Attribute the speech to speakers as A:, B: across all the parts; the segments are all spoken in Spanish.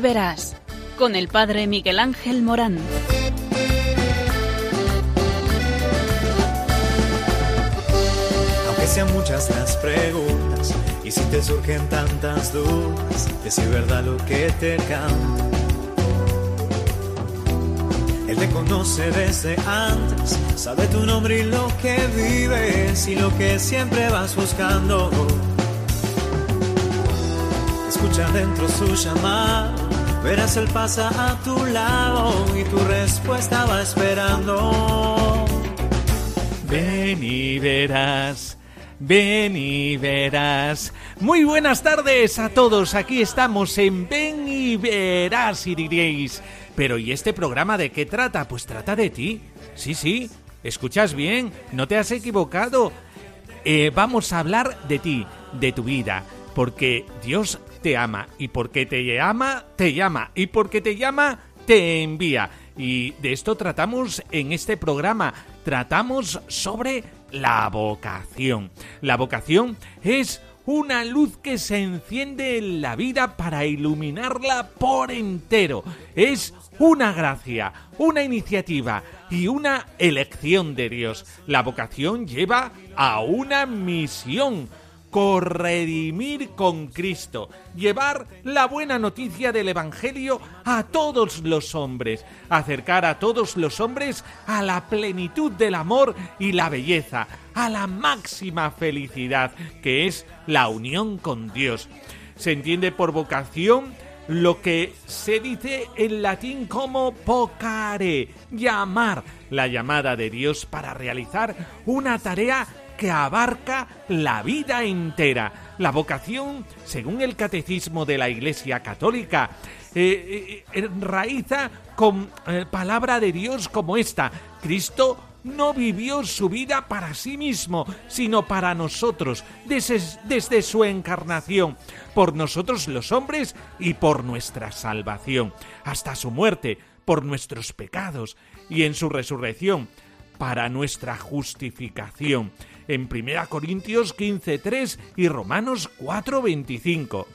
A: verás con el Padre Miguel Ángel Morán.
B: Aunque sean muchas las preguntas y si te surgen tantas dudas, es si verdad lo que te canta. Él te conoce desde antes, sabe tu nombre y lo que vives y lo que siempre vas buscando. Escucha dentro su llamada, verás él pasa a tu lado y tu respuesta va esperando.
C: Ven y verás. Ven y verás. Muy buenas tardes a todos. Aquí estamos en Ven y verás y diréis. Pero ¿y este programa de qué trata? Pues trata de ti. Sí, sí. Escuchas bien. No te has equivocado. Eh, vamos a hablar de ti, de tu vida. Porque Dios te ama. Y porque te ama, te llama. Y porque te llama, te envía. Y de esto tratamos en este programa. Tratamos sobre la vocación. La vocación es una luz que se enciende en la vida para iluminarla por entero. Es una gracia, una iniciativa y una elección de Dios. La vocación lleva a una misión corredimir con Cristo, llevar la buena noticia del Evangelio a todos los hombres, acercar a todos los hombres a la plenitud del amor y la belleza, a la máxima felicidad, que es la unión con Dios. Se entiende por vocación lo que se dice en latín como vocare, llamar, la llamada de Dios para realizar una tarea que abarca la vida entera. La vocación, según el catecismo de la Iglesia Católica, eh, eh, enraiza con eh, palabra de Dios como esta. Cristo no vivió su vida para sí mismo, sino para nosotros, desde, desde, su encarnación, por nosotros los hombres y por nuestra salvación, hasta su muerte, por nuestros pecados, y en su resurrección, para nuestra justificación en 1 Corintios 15.3 y Romanos 4.25.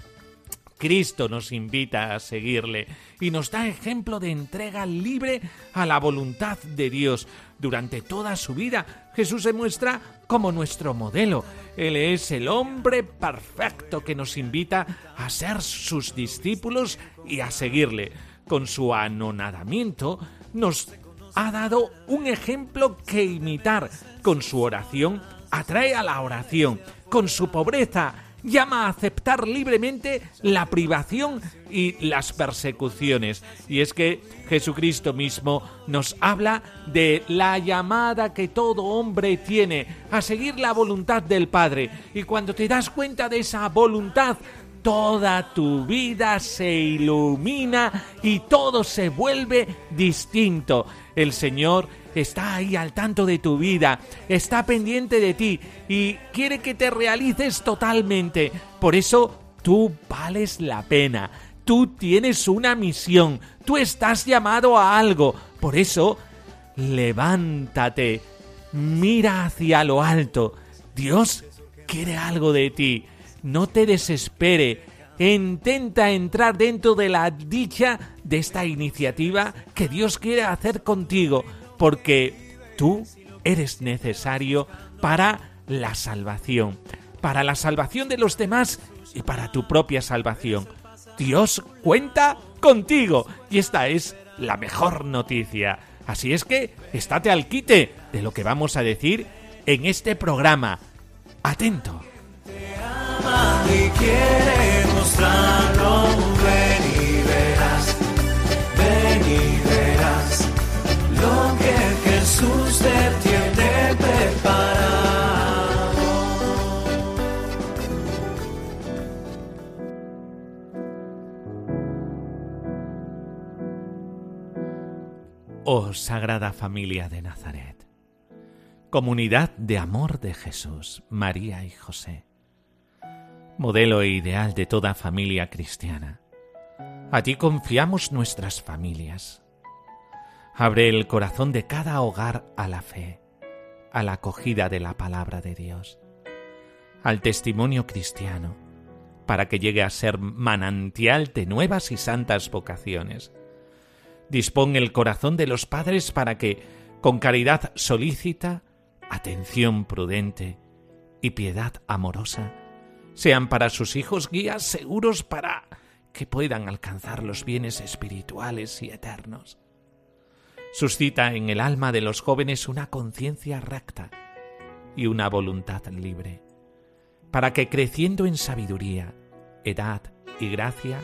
C: Cristo nos invita a seguirle y nos da ejemplo de entrega libre a la voluntad de Dios. Durante toda su vida, Jesús se muestra como nuestro modelo. Él es el hombre perfecto que nos invita a ser sus discípulos y a seguirle. Con su anonadamiento nos ha dado un ejemplo que imitar. Con su oración atrae a la oración. Con su pobreza llama a aceptar libremente la privación y las persecuciones. Y es que Jesucristo mismo nos habla de la llamada que todo hombre tiene a seguir la voluntad del Padre. Y cuando te das cuenta de esa voluntad, toda tu vida se ilumina y todo se vuelve distinto. El Señor está ahí al tanto de tu vida, está pendiente de ti y quiere que te realices totalmente. Por eso tú vales la pena, tú tienes una misión, tú estás llamado a algo. Por eso, levántate, mira hacia lo alto. Dios quiere algo de ti. No te desespere. Intenta entrar dentro de la dicha de esta iniciativa que Dios quiere hacer contigo porque tú eres necesario para la salvación, para la salvación de los demás y para tu propia salvación. Dios cuenta contigo y esta es la mejor noticia. Así es que estate al quite de lo que vamos a decir en este programa. Atento.
B: Jesús te tiene preparado.
C: Oh Sagrada Familia de Nazaret, comunidad de amor de Jesús, María y José, modelo e ideal de toda familia cristiana. A ti confiamos nuestras familias Abre el corazón de cada hogar a la fe, a la acogida de la palabra de Dios. al testimonio cristiano, para que llegue a ser manantial de nuevas y santas vocaciones. Dispón el corazón de los padres para que, con caridad solícita, atención prudente y piedad amorosa, sean para sus hijos guías seguros para que puedan alcanzar los bienes espirituales y eternos. Suscita en el alma de los jóvenes una conciencia recta y una voluntad libre, para que creciendo en sabiduría, edad y gracia,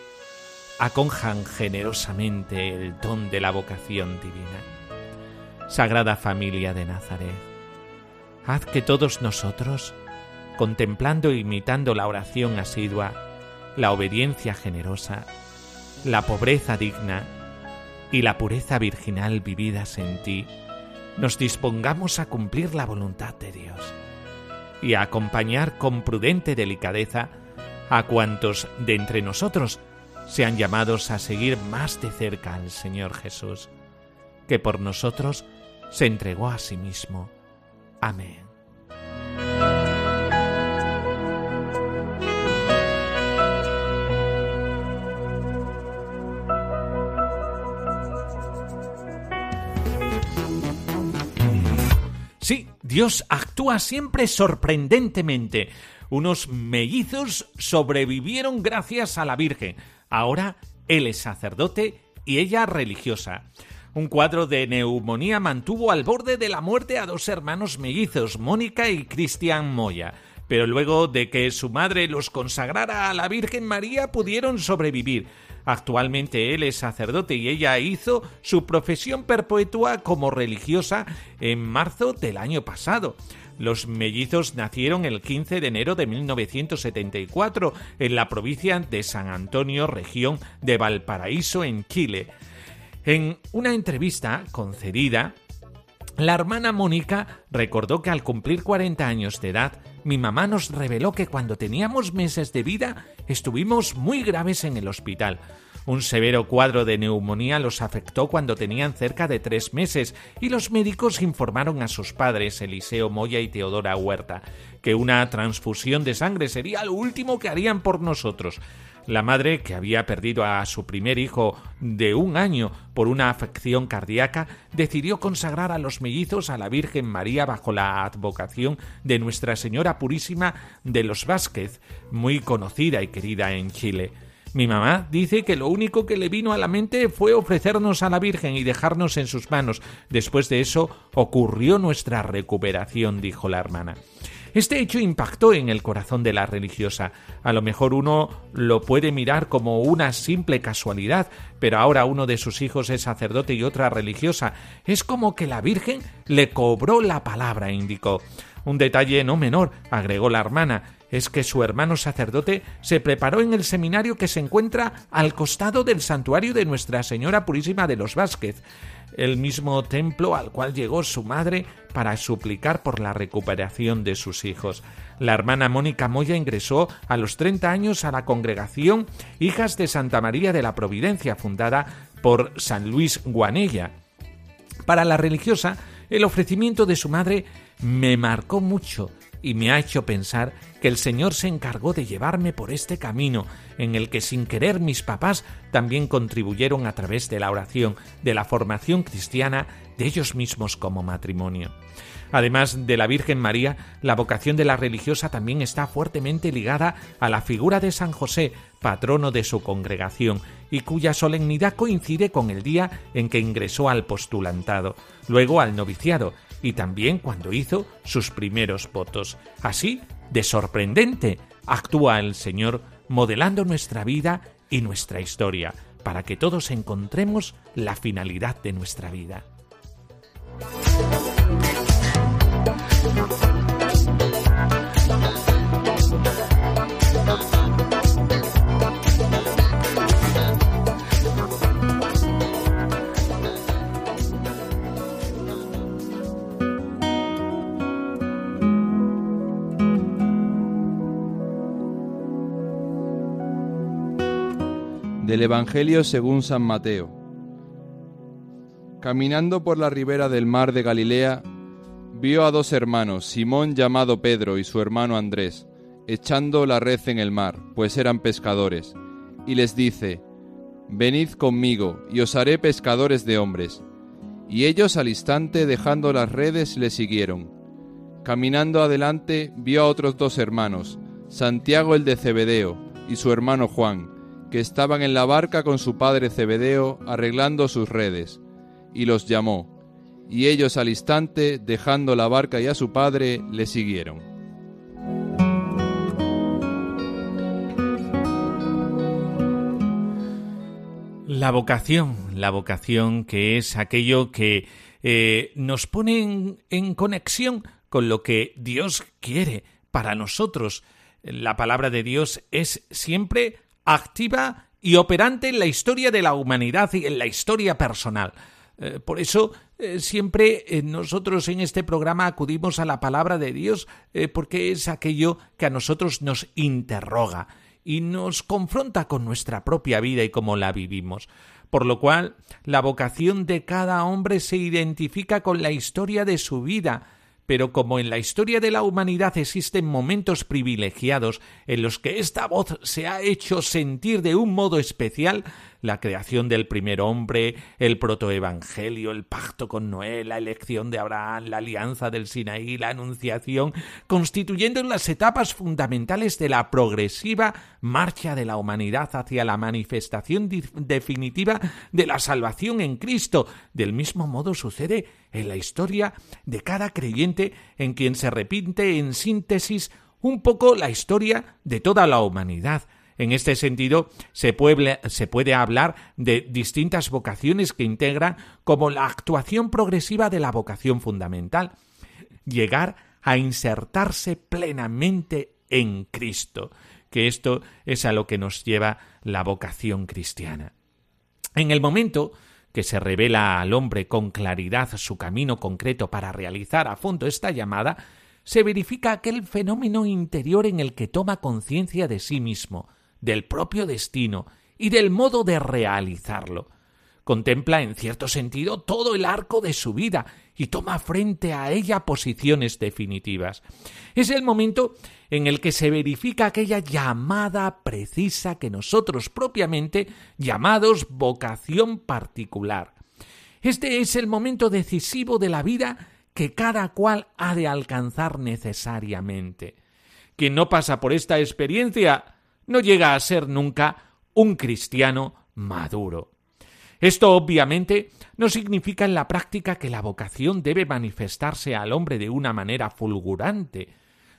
C: aconjan generosamente el don de la vocación divina. Sagrada familia de Nazaret, haz que todos nosotros, contemplando e imitando la oración asidua, la obediencia generosa, la pobreza digna y la pureza virginal vividas en ti, nos dispongamos a cumplir la voluntad de Dios y a acompañar con prudente delicadeza a cuantos de entre nosotros sean llamados a seguir más de cerca al Señor Jesús, que por nosotros se entregó a sí mismo. Amén. Sí, Dios actúa siempre sorprendentemente. Unos mellizos sobrevivieron gracias a la Virgen. Ahora él es sacerdote y ella religiosa. Un cuadro de neumonía mantuvo al borde de la muerte a dos hermanos mellizos, Mónica y Cristian Moya. Pero luego de que su madre los consagrara a la Virgen María pudieron sobrevivir. Actualmente él es sacerdote y ella hizo su profesión perpetua como religiosa en marzo del año pasado. Los mellizos nacieron el 15 de enero de 1974 en la provincia de San Antonio, región de Valparaíso, en Chile. En una entrevista concedida, la hermana Mónica recordó que al cumplir 40 años de edad, mi mamá nos reveló que cuando teníamos meses de vida estuvimos muy graves en el hospital. Un severo cuadro de neumonía los afectó cuando tenían cerca de tres meses y los médicos informaron a sus padres, Eliseo Moya y Teodora Huerta, que una transfusión de sangre sería lo último que harían por nosotros. La madre, que había perdido a su primer hijo de un año por una afección cardíaca, decidió consagrar a los mellizos a la Virgen María bajo la advocación de Nuestra Señora Purísima de los Vázquez, muy conocida y querida en Chile. Mi mamá dice que lo único que le vino a la mente fue ofrecernos a la Virgen y dejarnos en sus manos. Después de eso ocurrió nuestra recuperación, dijo la hermana. Este hecho impactó en el corazón de la religiosa. A lo mejor uno lo puede mirar como una simple casualidad, pero ahora uno de sus hijos es sacerdote y otra religiosa. Es como que la Virgen le cobró la palabra, indicó. Un detalle no menor, agregó la hermana, es que su hermano sacerdote se preparó en el seminario que se encuentra al costado del santuario de Nuestra Señora Purísima de los Vázquez, el mismo templo al cual llegó su madre para suplicar por la recuperación de sus hijos. La hermana Mónica Moya ingresó a los 30 años a la congregación Hijas de Santa María de la Providencia, fundada por San Luis Guanella. Para la religiosa, el ofrecimiento de su madre me marcó mucho y me ha hecho pensar que el Señor se encargó de llevarme por este camino en el que sin querer mis papás también contribuyeron a través de la oración, de la formación cristiana de ellos mismos como matrimonio. Además de la Virgen María, la vocación de la religiosa también está fuertemente ligada a la figura de San José, patrono de su congregación, y cuya solemnidad coincide con el día en que ingresó al postulantado, luego al noviciado, y también cuando hizo sus primeros votos. Así, de sorprendente, actúa el Señor modelando nuestra vida y nuestra historia, para que todos encontremos la finalidad de nuestra vida.
D: Del Evangelio según San Mateo. Caminando por la ribera del mar de Galilea, vio a dos hermanos, Simón llamado Pedro y su hermano Andrés, echando la red en el mar, pues eran pescadores, y les dice, Venid conmigo, y os haré pescadores de hombres. Y ellos al instante, dejando las redes, le siguieron. Caminando adelante, vio a otros dos hermanos, Santiago el de Cebedeo y su hermano Juan, que estaban en la barca con su padre Cebedeo arreglando sus redes, y los llamó. Y ellos al instante, dejando la barca y a su padre, le siguieron.
C: La vocación, la vocación que es aquello que eh, nos pone en, conexión con lo que Dios quiere para nosotros. La palabra de Dios es siempre activa y operante en la historia de la humanidad y en la historia personal. Eh, por eso eh, siempre nosotros en este programa acudimos a la palabra de Dios porque es aquello que a nosotros nos interroga y nos confronta con nuestra propia vida y cómo la vivimos. Por lo cual, la vocación de cada hombre se identifica con la historia de su vida, pero como en la historia de la humanidad existen momentos privilegiados en los que esta voz se ha hecho sentir de un modo especial, la creación del primer hombre, el protoevangelio, el pacto con Noé, la elección de Abraham, la alianza del Sinaí, la anunciación, constituyendo las etapas fundamentales de la progresiva marcha de la humanidad hacia la manifestación definitiva de la salvación en Cristo. Del mismo modo sucede en la historia de cada creyente en quien se repite en síntesis un poco la historia de toda la humanidad. En este sentido, se puede, hablar de distintas vocaciones que integran como la actuación progresiva de la vocación fundamental, llegar a insertarse plenamente en Cristo, que esto es a lo que nos lleva la vocación cristiana. En el momento que se revela al hombre con claridad su camino concreto para realizar a fondo esta llamada, se verifica aquel fenómeno interior en el que toma conciencia de sí mismo, del propio destino y del modo de realizarlo. Contempla en cierto sentido todo el arco de su vida y toma frente a ella posiciones definitivas. Es el momento en el que se verifica aquella llamada precisa que nosotros propiamente llamados vocación particular. Este es el momento decisivo de la vida que cada cual ha de alcanzar necesariamente. Quien no pasa por esta experiencia no llega a ser nunca un cristiano maduro. Esto obviamente no significa en la práctica que la vocación debe manifestarse al hombre de una manera fulgurante.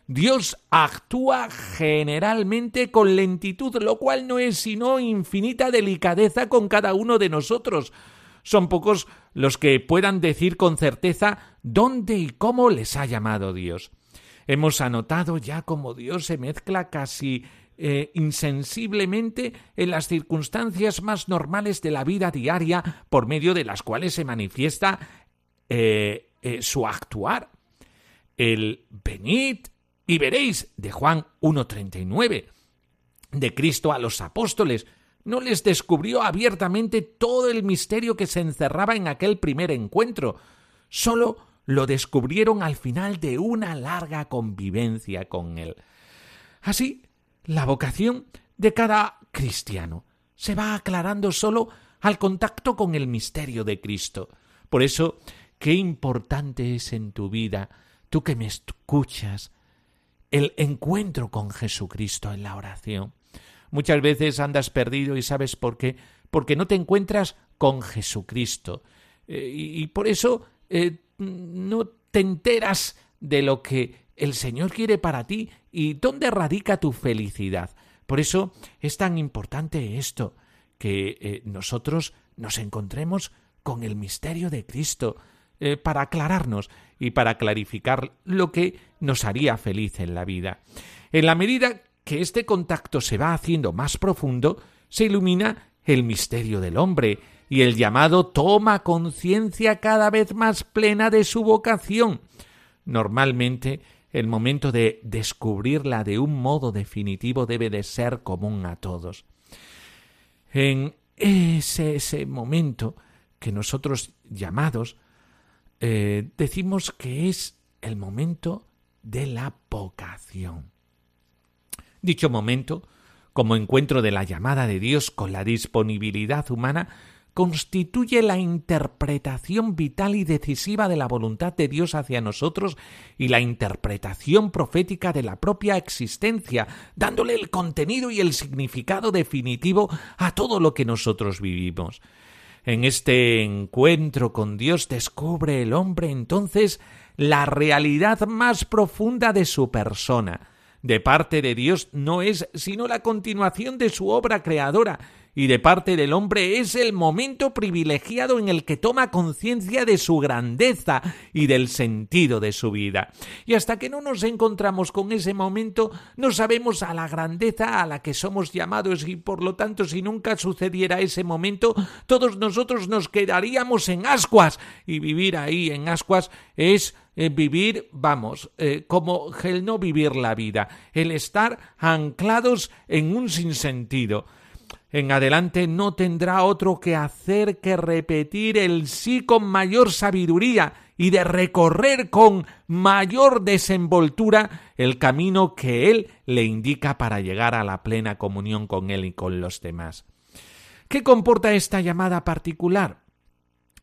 C: Dios actúa generalmente con lentitud, lo cual no es sino infinita delicadeza con cada uno de nosotros. Son pocos los que puedan decir con certeza dónde y cómo les ha llamado Dios. Hemos anotado ya cómo Dios se mezcla casi eh, insensiblemente en las circunstancias más normales de la vida diaria por medio de las cuales se manifiesta eh, eh, su actuar. El venid y veréis de Juan 1.39 de Cristo a los apóstoles no les descubrió abiertamente todo el misterio que se encerraba en aquel primer encuentro, sólo lo descubrieron al final de una larga convivencia con él. Así, la vocación de cada cristiano se va aclarando solo al contacto con el misterio de Cristo. Por eso, qué importante es en tu vida, tú que me escuchas, el encuentro con Jesucristo en la oración. Muchas veces andas perdido y sabes por qué, porque no te encuentras con Jesucristo. Eh, y, por eso eh, no te enteras de lo que el Señor quiere para ti y dónde radica tu felicidad. Por eso es tan importante esto, que eh, nosotros nos encontremos con el misterio de Cristo, eh, para aclararnos y para clarificar lo que nos haría feliz en la vida. En la medida que este contacto se va haciendo más profundo, se ilumina el misterio del hombre, y el llamado toma conciencia cada vez más plena de su vocación. Normalmente el momento de descubrirla de un modo definitivo debe de ser común a todos. En ese, momento que nosotros llamados eh, decimos que es el momento de la vocación. Dicho momento, como encuentro de la llamada de Dios con la disponibilidad humana, constituye la interpretación vital y decisiva de la voluntad de Dios hacia nosotros y la interpretación profética de la propia existencia, dándole el contenido y el significado definitivo a todo lo que nosotros vivimos. En este encuentro con Dios descubre el hombre entonces la realidad más profunda de su persona. De parte de Dios no es sino la continuación de su obra creadora, y de parte del hombre es el momento privilegiado en el que toma conciencia de su grandeza y del sentido de su vida. Y hasta que no nos encontramos con ese momento, no sabemos a la grandeza a la que somos llamados y por lo tanto si nunca sucediera ese momento, todos nosotros nos quedaríamos en ascuas y vivir ahí en ascuas es eh, vivir, vamos, eh, como el no vivir la vida, el estar anclados en un sinsentido en adelante no tendrá otro que hacer que repetir el sí con mayor sabiduría y de recorrer con mayor desenvoltura el camino que Él le indica para llegar a la plena comunión con Él y con los demás. ¿Qué comporta esta llamada particular?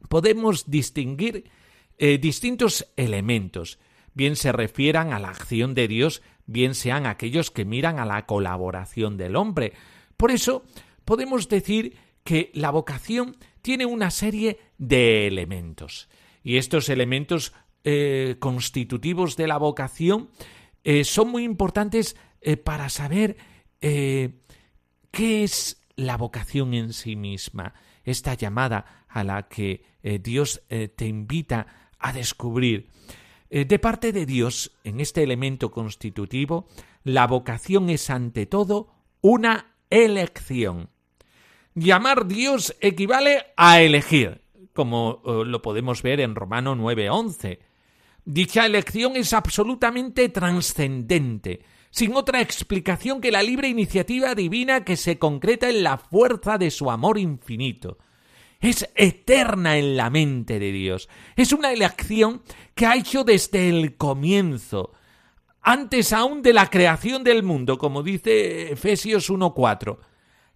C: Podemos distinguir eh, distintos elementos, bien se refieran a la acción de Dios, bien sean aquellos que miran a la colaboración del hombre. Por eso, podemos decir que la vocación tiene una serie de elementos. Y estos elementos eh, constitutivos de la vocación eh, son muy importantes eh, para saber qué es la vocación en sí misma, esta llamada a la que Dios te invita a descubrir. de parte de Dios, en este elemento constitutivo, la vocación es ante todo una elección. Llamar Dios equivale a elegir, como eh, lo podemos ver en Romano 9:11. Dicha elección es absolutamente trascendente, sin otra explicación que la libre iniciativa divina que se concreta en la fuerza de su amor infinito. Es eterna en la mente de Dios. Es una elección que ha hecho desde el comienzo, antes aún de la creación del mundo, como dice Efesios 1.4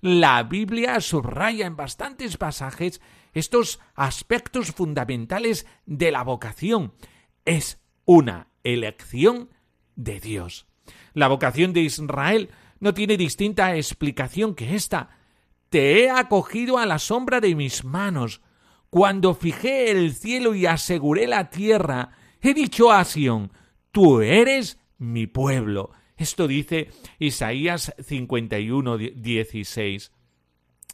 C: la Biblia subraya en bastantes pasajes estos aspectos fundamentales de la vocación. Es una elección de Dios. La vocación de Israel no tiene distinta explicación que esta. Te he acogido a la sombra de mis manos. Cuando fijé el cielo y aseguré la tierra, he dicho a Sión, tú eres mi pueblo esto dice Isaías 51, 16.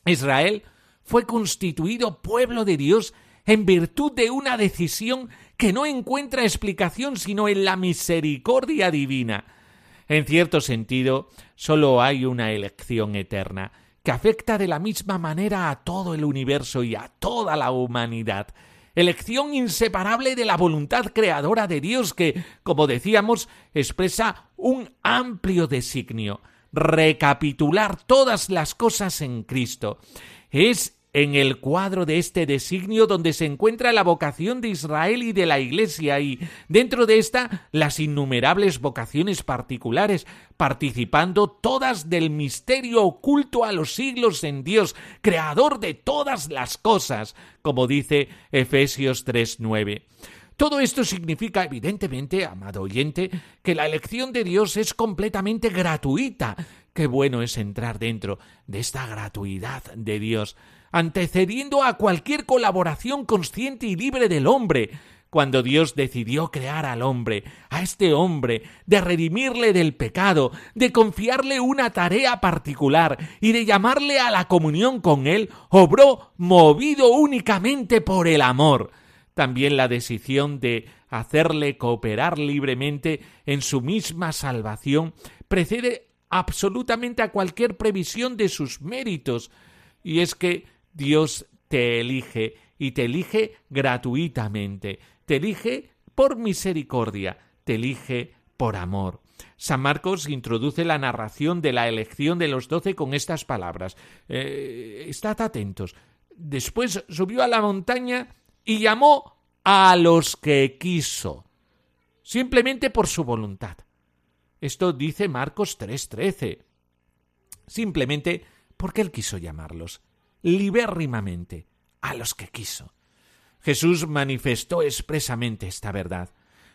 C: Israel fue constituido pueblo de Dios en virtud de una decisión que no encuentra explicación sino en la misericordia divina. En cierto sentido, sólo hay una elección eterna, que afecta de la misma manera a todo el universo y a toda la humanidad elección inseparable de la voluntad creadora de Dios que, como decíamos, expresa un amplio designio, recapitular todas las cosas en Cristo. Es en el cuadro de este designio donde se encuentra la vocación de Israel y de la Iglesia y dentro de esta las innumerables vocaciones particulares, participando todas del misterio oculto a los siglos en Dios, creador de todas las cosas, como dice Efesios 3:9. Todo esto significa, evidentemente, amado oyente, que la elección de Dios es completamente gratuita. Qué bueno es entrar dentro de esta gratuidad de Dios antecediendo a cualquier colaboración consciente y libre del hombre, cuando Dios decidió crear al hombre, a este hombre, de redimirle del pecado, de confiarle una tarea particular y de llamarle a la comunión con él, obró movido únicamente por el amor. También la decisión de hacerle cooperar libremente en su misma salvación precede absolutamente a cualquier previsión de sus méritos, y es que Dios te elige y te elige gratuitamente, te elige por misericordia, te elige por amor. San Marcos introduce la narración de la elección de los doce con estas palabras. Eh, estad atentos. Después subió a la montaña y llamó a los que quiso, simplemente por su voluntad. Esto dice Marcos 3:13. Simplemente porque él quiso llamarlos, libérrimamente, a los que quiso. Jesús manifestó expresamente esta verdad.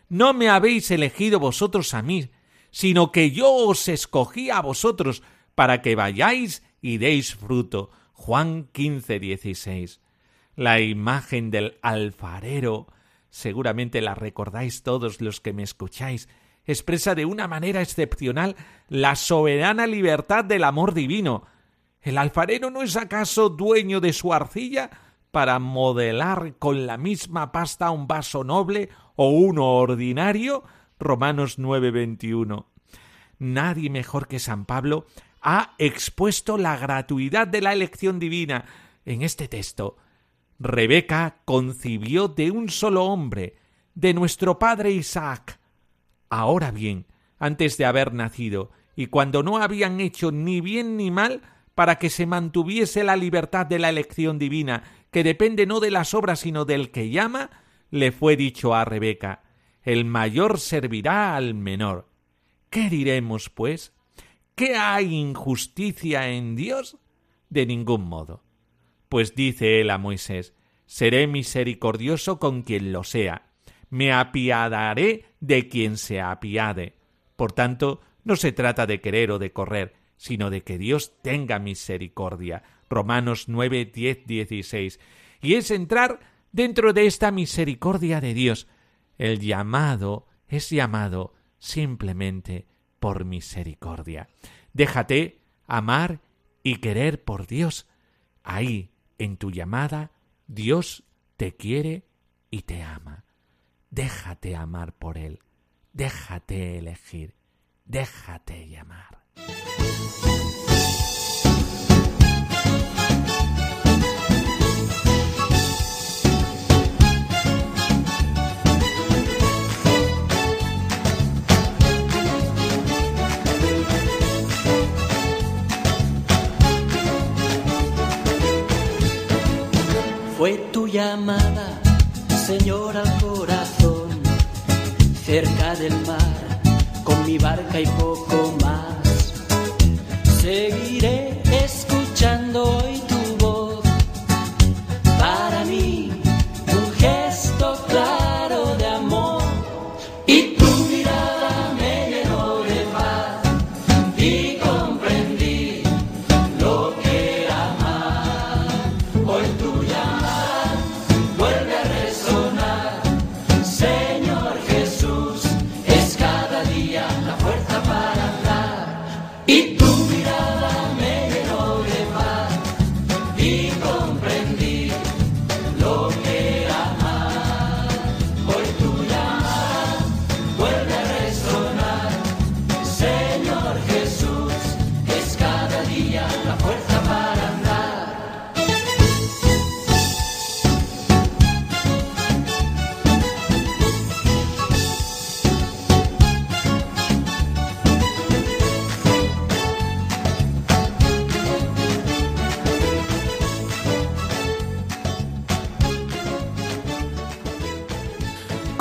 C: No me habéis elegido vosotros a mí, sino que yo os escogí a vosotros para que vayáis y deis fruto. Juan 15, 16. La imagen del alfarero, seguramente la recordáis todos los que me escucháis, expresa de una manera excepcional la soberana libertad del amor divino. ¿El alfarero no es acaso dueño de su arcilla para modelar con la misma pasta un vaso noble o uno ordinario? Romanos 9:21. Nadie mejor que San Pablo ha expuesto la gratuidad de la elección divina en este texto. Rebeca concibió de un solo hombre, de nuestro padre Isaac. Ahora bien, antes de haber nacido, y cuando no habían hecho ni bien ni mal, para que se mantuviese la libertad de la elección divina, que depende no de las obras sino del que llama, le fue dicho a Rebeca El mayor servirá al menor. ¿Qué diremos, pues? ¿Qué hay injusticia en Dios? De ningún modo. Pues dice él a Moisés Seré misericordioso con quien lo sea, me apiadaré de quien se apiade. Por tanto, no se trata de querer o de correr, sino de que Dios tenga misericordia. Romanos 9, 10, 16. Y es entrar dentro de esta misericordia de Dios. El llamado es llamado simplemente por misericordia. Déjate amar y querer por Dios. Ahí, en tu llamada, Dios te quiere y te ama. Déjate amar por Él. Déjate elegir. Déjate llamar.
B: Fue tu llamada, Señor, al corazón, cerca del mar, con mi barca y poco más. Seguiré escuchando hoy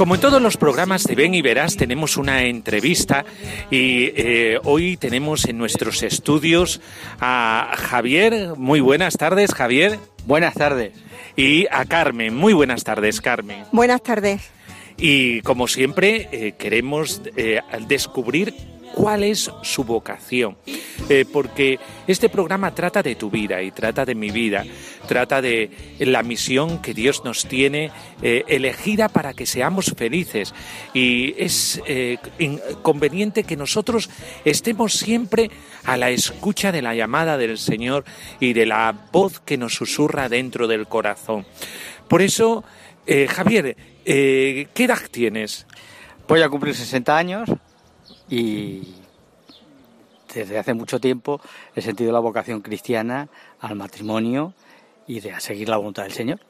C: Como en todos los programas de Ven y Verás, tenemos una entrevista y eh, hoy tenemos en nuestros estudios a Javier. Muy buenas tardes, Javier.
E: Buenas tardes.
C: Y a Carmen. Muy buenas tardes, Carmen.
F: Buenas tardes.
C: Y como siempre, eh, queremos eh, descubrir cuál es su vocación. Eh, porque este programa trata de tu vida y trata de mi vida, trata de la misión que Dios nos tiene eh, elegida para que seamos felices. Y es eh, conveniente que nosotros estemos siempre a la escucha de la llamada del Señor y de la voz que nos susurra dentro del corazón. Por eso, eh, Javier, eh, ¿qué edad tienes?
E: Voy a cumplir 60 años y desde hace mucho tiempo he sentido la vocación cristiana al matrimonio y de a seguir la voluntad del Señor.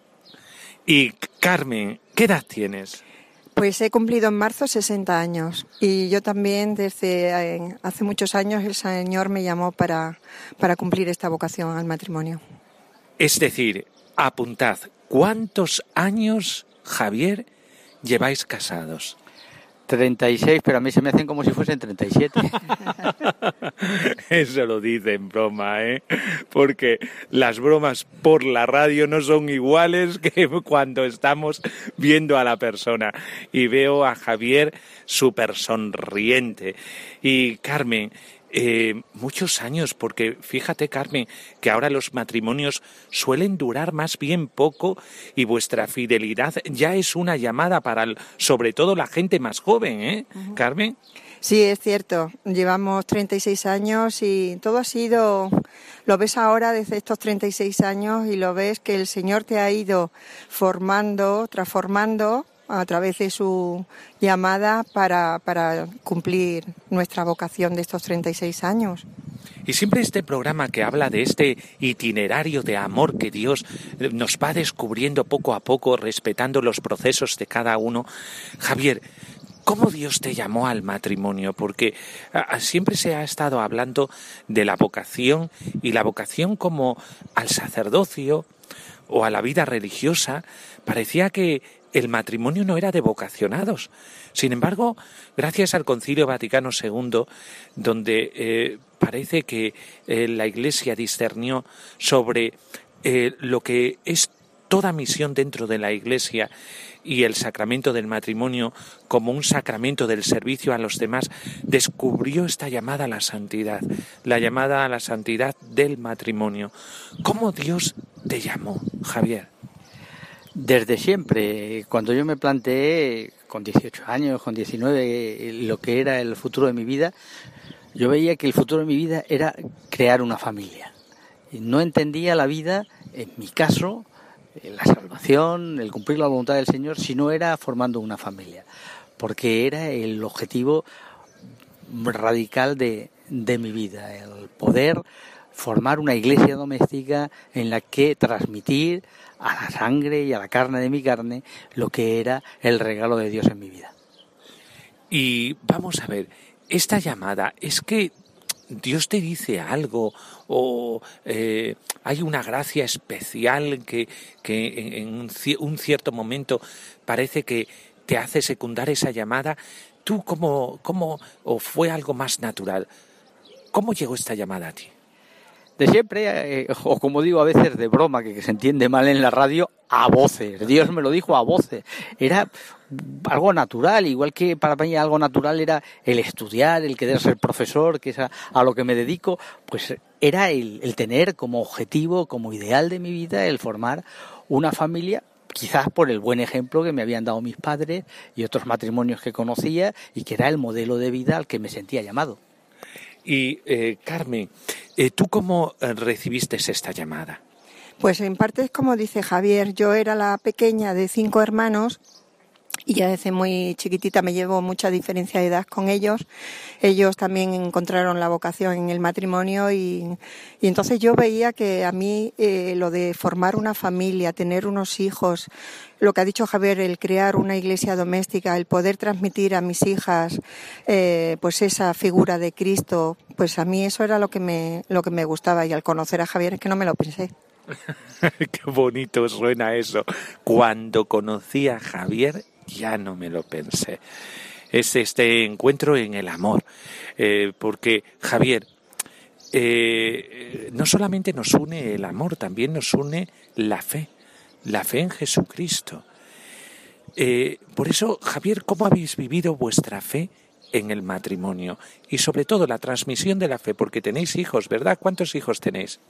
C: Y Carmen, ¿qué edad tienes?
F: Pues he cumplido en marzo 60 años y yo también desde eh, hace muchos años el Señor me llamó para, para cumplir esta vocación al matrimonio.
C: Es decir, apuntad, ¿cuántos años, Javier, lleváis casados?
E: 36, pero a mí se me hacen como si fuesen 37.
C: Eso lo dice en broma, ¿eh? Porque las bromas por la radio no son iguales que cuando estamos viendo a la persona. Y veo a Javier súper sonriente. Y Carmen, eh, muchos años, porque fíjate, Carmen, que ahora los matrimonios suelen durar más bien poco y vuestra fidelidad ya es una llamada para, sobre todo, la gente más joven, ¿eh, Carmen?
F: Sí, es cierto. Llevamos 36 años y todo ha sido, lo ves ahora desde estos 36 años y lo ves que el Señor te ha ido formando, transformando a través de su llamada para, para cumplir nuestra vocación de estos 36 años.
C: Y siempre este programa que habla de este itinerario de amor que Dios eh, nos va descubriendo poco a poco, respetando los procesos de cada uno. Javier, ¿cómo Dios te llamó al matrimonio? Porque siempre se ha estado hablando de la vocación y la vocación como al sacerdocio o a la vida religiosa. Parecía que el matrimonio no era de vocacionados. Sin embargo, gracias al Concilio Vaticano II, donde eh, parece que eh, la Iglesia discernió sobre eh, lo que es toda misión dentro de la Iglesia y el sacramento del matrimonio como un sacramento del servicio a los demás, descubrió esta llamada a la santidad, la llamada a la santidad del matrimonio. ¿Cómo Dios te llamó, Javier?
E: Desde siempre, cuando yo me planteé con 18 años, con 19, lo que era el futuro de mi vida, yo veía que el futuro de mi vida era crear una familia. No entendía la vida, en mi caso, la salvación, el cumplir la voluntad del Señor, si no era formando una familia, porque era el objetivo radical de, de mi vida, el poder formar una iglesia doméstica en la que transmitir a la sangre y a la carne de mi carne lo que era el regalo de Dios en mi vida.
C: Y vamos a ver, esta llamada es que Dios te dice algo o eh, hay una gracia especial que, que en, un, un, cierto momento parece que te hace secundar esa llamada. ¿Tú cómo, cómo, o fue algo más natural? ¿Cómo llegó esta llamada a ti?
E: De siempre, eh, o como digo a veces de broma, que, se entiende mal en la radio, a voces. Dios me lo dijo a voces. Era algo natural, igual que para mí algo natural era el estudiar, el querer ser profesor, que es a, lo que me dedico, pues era el tener como objetivo, como ideal de mi vida, el formar una familia quizás por el buen ejemplo que me habían dado mis padres y otros matrimonios que conocía y que era el modelo de vida al que me sentía llamado.
C: Y eh, Carmen, eh, ¿tú cómo eh, recibiste esta llamada?
F: Pues en parte es como dice Javier, yo era la pequeña de cinco hermanos y ya desde muy chiquitita me llevo mucha diferencia de edad con ellos. Ellos también encontraron la vocación en el matrimonio y, y entonces yo veía que a mí eh, lo de formar una familia, tener unos hijos, lo que ha dicho Javier, el crear una iglesia doméstica, el poder transmitir a mis hijas eh, pues esa figura de Cristo, pues a mí eso era lo que me, lo que me gustaba y al conocer a Javier es que no me lo pensé.
C: Qué bonito suena eso. Cuando conocí a Javier ya no me lo pensé. Es este encuentro en el amor, eh, porque Javier, eh, no solamente nos une el amor, también nos une la fe, la fe en Jesucristo. Eh, por eso, Javier, ¿cómo habéis vivido vuestra fe en el matrimonio? Y sobre todo la transmisión de la fe, porque tenéis hijos, ¿verdad? ¿Cuántos hijos tenéis?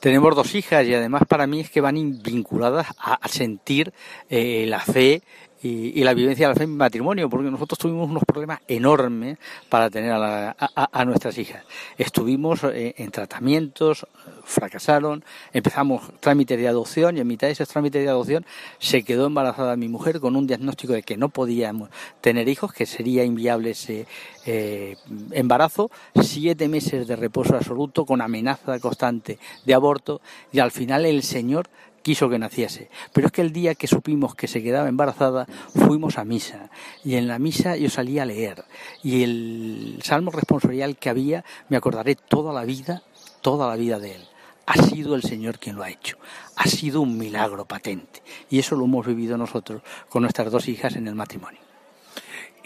E: Tenemos dos hijas y además para mí es que van vinculadas a, sentir la fe y, la vivencia de la fe en matrimonio, porque nosotros tuvimos unos problemas enormes para tener a, nuestras hijas. Estuvimos eh, en tratamientos, fracasaron, empezamos trámites de adopción y en mitad de esos trámites de adopción se quedó embarazada mi mujer con un diagnóstico de que no podíamos tener hijos, que sería inviable ese eh, embarazo, siete meses de reposo absoluto con amenaza constante de aborto y al final el Señor quiso que naciese. Pero es que el día que supimos que se quedaba embarazada, fuimos a misa. Y en la misa yo salí a leer. Y el salmo responsorial que había, me acordaré toda la vida, toda la vida de él. Ha sido el Señor quien lo ha hecho. Ha sido un milagro patente. Y eso lo hemos vivido nosotros con nuestras dos hijas en el matrimonio.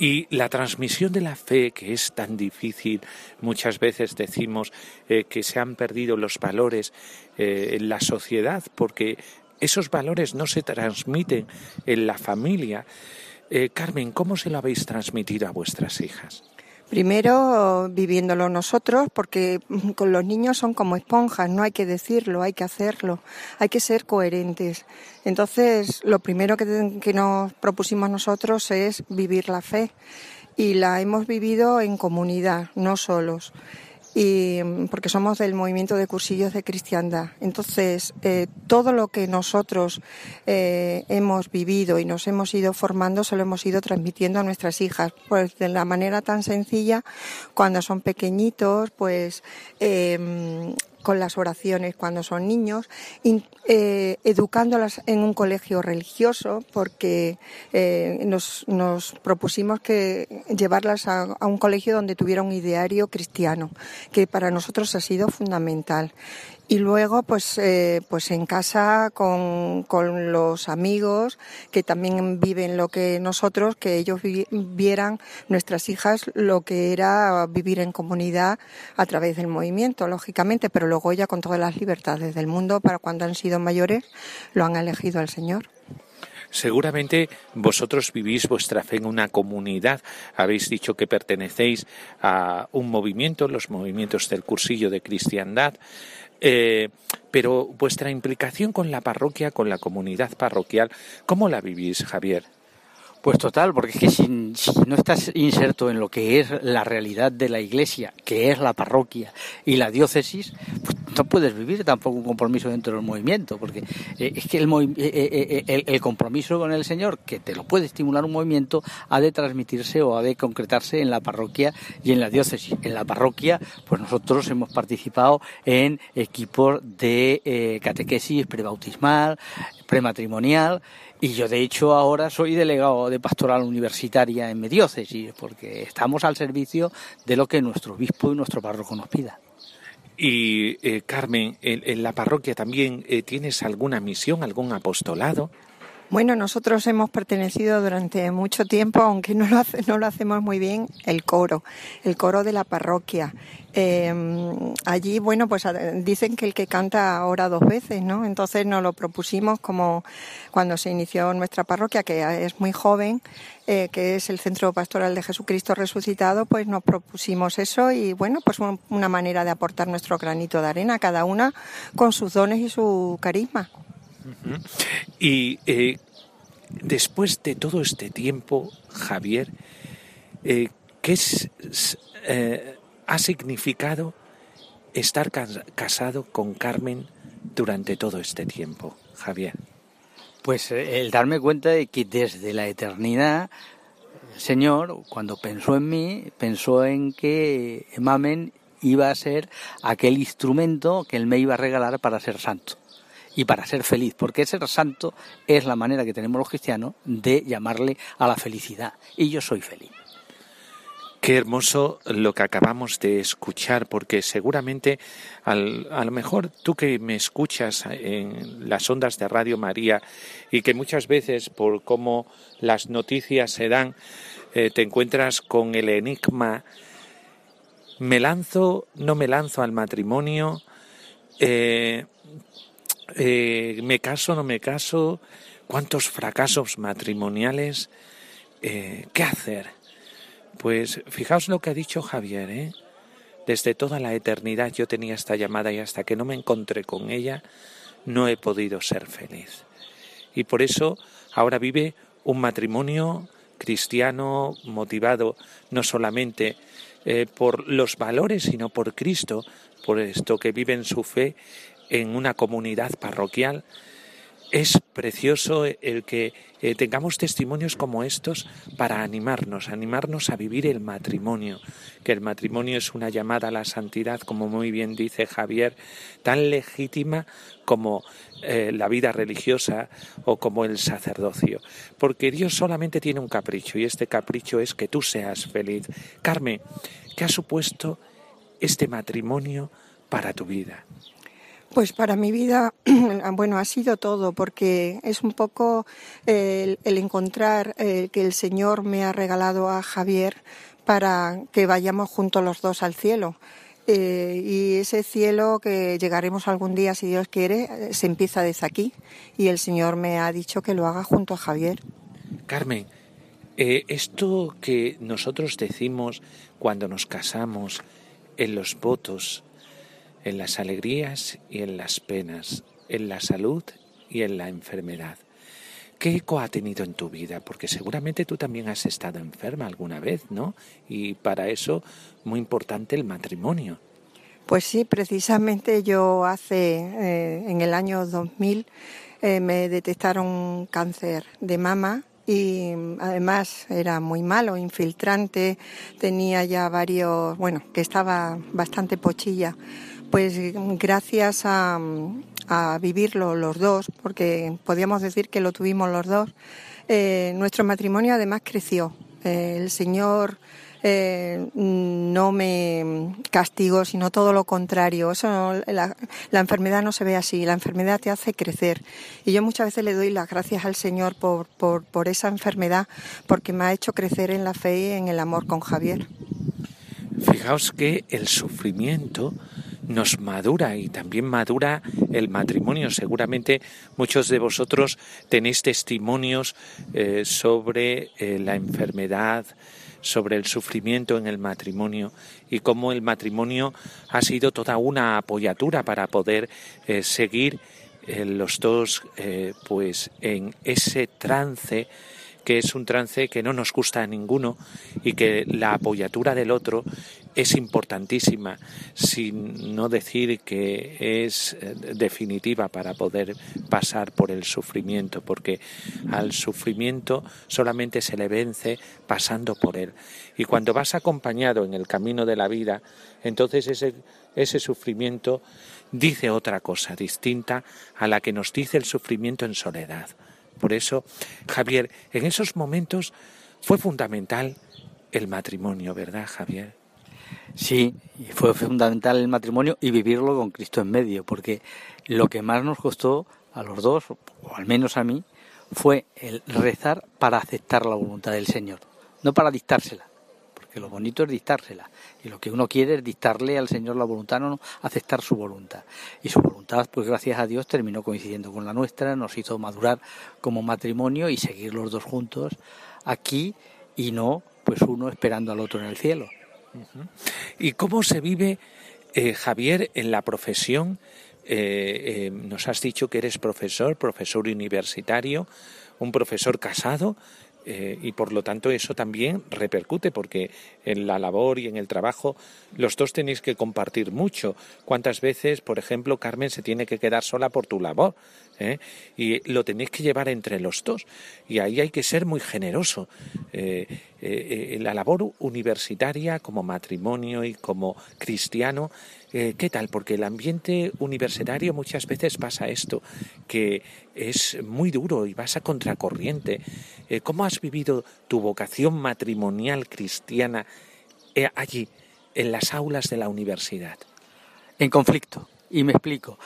C: Y la transmisión de la fe, que es tan difícil, muchas veces decimos eh, que se han perdido los valores eh, en la sociedad porque esos valores no se transmiten en la familia. Eh, Carmen, ¿cómo se lo habéis transmitido a vuestras hijas?
F: Primero viviéndolo nosotros, porque con los niños son como esponjas, no hay que decirlo, hay que hacerlo, hay que ser coherentes. Entonces, lo primero que, que nos propusimos nosotros es vivir la fe y la hemos vivido en comunidad, no solos y porque somos del movimiento de cursillos de cristiandad. Entonces, eh, todo lo que nosotros eh, hemos vivido y nos hemos ido formando se lo hemos ido transmitiendo a nuestras hijas, pues de la manera tan sencilla, cuando son pequeñitos, pues eh, con las oraciones cuando son niños, eh, educándolas en un colegio religioso, porque eh, nos, propusimos que llevarlas a, un colegio donde tuviera un ideario cristiano, que para nosotros ha sido fundamental. Y luego, pues, eh, pues en casa con, con, los amigos que también viven lo que nosotros, que ellos vieran nuestras hijas lo que era vivir en comunidad a través del movimiento, lógicamente, pero luego ya con todas las libertades del mundo para cuando han sido mayores lo han elegido al Señor.
C: Seguramente vosotros vivís vuestra fe en una comunidad. Habéis dicho que pertenecéis a un movimiento, los movimientos del cursillo de cristiandad. Eh, pero vuestra implicación con la parroquia, con la comunidad parroquial, ¿cómo la vivís, Javier?
E: Pues total, porque es que si, no estás inserto en lo que es la realidad de la iglesia, que es la parroquia y la diócesis, pues no puedes vivir tampoco un compromiso dentro del movimiento, porque eh, es que el, eh, eh, el, compromiso con el Señor, que te lo puede estimular un movimiento, ha de transmitirse o ha de concretarse en la parroquia y en la diócesis. En la parroquia, pues nosotros hemos participado en equipos de catequesis prebautismal, prematrimonial, y yo, de hecho, ahora soy delegado de pastoral universitaria en mi diócesis, porque estamos al servicio de lo que nuestro obispo y nuestro párroco nos pida.
C: Y, eh, Carmen, en, la parroquia también eh, tienes alguna misión, algún apostolado.
F: Bueno, nosotros hemos pertenecido durante mucho tiempo, aunque no lo, hace, no lo hacemos muy bien, el coro, el coro de la parroquia. Em, allí, bueno, pues dicen que el que canta ora dos veces, ¿no? Entonces nos lo propusimos como cuando se inició nuestra parroquia, que es muy joven, eh, que es el Centro Pastoral de Jesucristo Resucitado, pues nos propusimos eso y, bueno, pues una manera de aportar nuestro granito de arena, cada una con sus dones y su carisma.
C: Y eh, después de todo este tiempo, Javier, eh, ¿qué eh, ha significado estar casado con Carmen durante todo este tiempo, Javier?
E: Pues el darme cuenta de que desde la eternidad el Señor, cuando pensó en mí, pensó en que Mamen iba a ser aquel instrumento que Él me iba a regalar para ser santo y para ser feliz, porque ser santo es la manera que tenemos los cristianos de llamarle a la felicidad. Y yo soy feliz.
C: Qué hermoso lo que acabamos de escuchar, porque seguramente a lo mejor tú que me escuchas en las ondas de Radio María y que muchas veces por cómo las noticias se dan, eh, te encuentras con el enigma, ¿me lanzo, no me lanzo al matrimonio? Eh, eh, me caso, no me caso, cuántos fracasos matrimoniales, eh, ¿qué hacer? Pues fijaos lo que ha dicho Javier, ¿eh? Desde toda la eternidad yo tenía esta llamada y hasta que no me encontré con ella no he podido ser feliz. Y por eso ahora vive un matrimonio cristiano motivado no solamente eh, por los valores, sino por Cristo, por esto que vive en su fe en una comunidad parroquial. Es precioso el que eh, tengamos testimonios como estos para animarnos, animarnos a vivir el matrimonio, que el matrimonio es una llamada a la santidad, como muy bien dice Javier, tan legítima como eh, la vida religiosa o como el sacerdocio, porque Dios solamente tiene un capricho y este capricho es que tú seas feliz. Carmen, ¿qué ha supuesto este matrimonio para tu vida?
F: Pues para mi vida, bueno, ha sido todo, porque es un poco el, encontrar que el Señor me ha regalado a Javier para que vayamos juntos los dos al cielo. Eh, y ese cielo que llegaremos algún día, si Dios quiere, se empieza desde aquí. Y el Señor me ha dicho que lo haga junto a Javier.
C: Carmen, eh, esto que nosotros decimos cuando nos casamos, en los votos, en las alegrías y en las penas, en la salud y en la enfermedad. ¿Qué eco ha tenido en tu vida? Porque seguramente tú también has estado enferma alguna vez, ¿no? Y para eso, muy importante el matrimonio.
F: Pues sí, precisamente yo hace, eh, en el año 2000, eh, me detectaron cáncer de mama y además era muy malo, infiltrante, tenía ya varios, bueno, que estaba bastante pochilla. Pues gracias a, vivirlo los dos, porque podíamos decir que lo tuvimos los dos, eh, nuestro matrimonio además creció. Eh, el Señor eh, no me castigo, sino todo lo contrario. Eso, la, enfermedad no se ve así, la enfermedad te hace crecer. Y yo muchas veces le doy las gracias al Señor por, por, por esa enfermedad, porque me ha hecho crecer en la fe y en el amor con Javier.
C: Fijaos que el sufrimiento nos madura y también madura el matrimonio. Seguramente muchos de vosotros tenéis testimonios eh, sobre eh, la enfermedad, sobre el sufrimiento en el matrimonio y cómo el matrimonio ha sido toda una apoyatura para poder eh, seguir los dos pues en ese trance que es un trance que no nos gusta a ninguno y que la apoyatura del otro es importantísima, sin no decir que es eh, definitiva para poder pasar por el sufrimiento, porque al sufrimiento solamente se le vence pasando por él. Y cuando vas acompañado en el camino de la vida, entonces ese, ese sufrimiento dice otra cosa distinta a la que nos dice el sufrimiento en soledad. Por eso, Javier, en esos momentos fue fundamental el matrimonio, ¿verdad, Javier?
E: Sí, fue fundamental el matrimonio y vivirlo con Cristo en medio, porque lo que más nos costó a los dos, o al menos a mí, fue el rezar para aceptar la voluntad del Señor, no para dictársela, lo bonito es dictársela, y lo que uno quiere es dictarle al Señor la voluntad, no, aceptar su voluntad. Y su voluntad, pues gracias a Dios, terminó coincidiendo con la nuestra, nos hizo madurar como matrimonio y seguir los dos juntos aquí y no, pues uno esperando al otro en el cielo.
C: ¿Y cómo se vive, eh, Javier, en la profesión? Eh, eh, nos has dicho que eres profesor, profesor universitario, un profesor casado. Y por lo tanto eso también repercute porque en la labor y en el trabajo los dos tenéis que compartir mucho. ¿Cuántas veces, por ejemplo, Carmen se tiene que quedar sola por tu labor? ¿Eh? y lo tenéis que llevar entre los dos. Y ahí hay que ser muy generoso. Eh, eh, la labor universitaria como matrimonio y como cristiano, ¿qué tal? Porque el ambiente universitario muchas veces pasa esto, que es muy duro y vas a contracorriente. ¿Cómo has vivido tu vocación matrimonial cristiana allí, en las aulas de la universidad?
E: En conflicto. Y me explico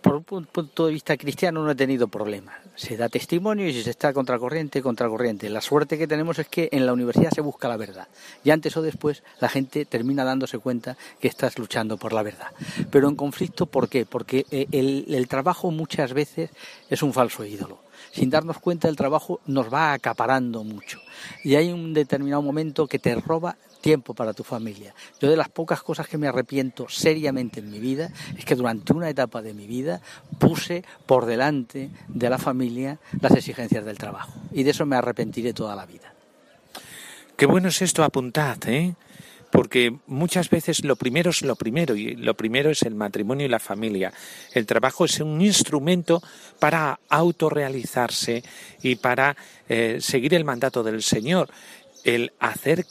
E: por un punto de vista cristiano no he tenido problemas. Se da testimonio y si se está contracorriente, contracorriente. La suerte que tenemos es que en la universidad se busca la verdad. Y antes o después la gente termina dándose cuenta que estás luchando por la verdad. Pero en conflicto, ¿por qué? Porque eh, el, el trabajo muchas veces es un falso ídolo. Sin darnos cuenta el trabajo nos va acaparando mucho. Y hay un determinado momento que te roba tiempo para tu familia. Yo de las pocas cosas que me arrepiento seriamente en mi vida es que durante una etapa de mi vida puse por delante de la familia las exigencias del trabajo. Y de eso me arrepentiré toda la vida.
C: Qué bueno es esto, apuntad, ¿eh? Porque muchas veces lo primero es lo primero y lo primero es el matrimonio y la familia. El trabajo es un instrumento para autorrealizarse y para eh, seguir el mandato del Señor, el hacer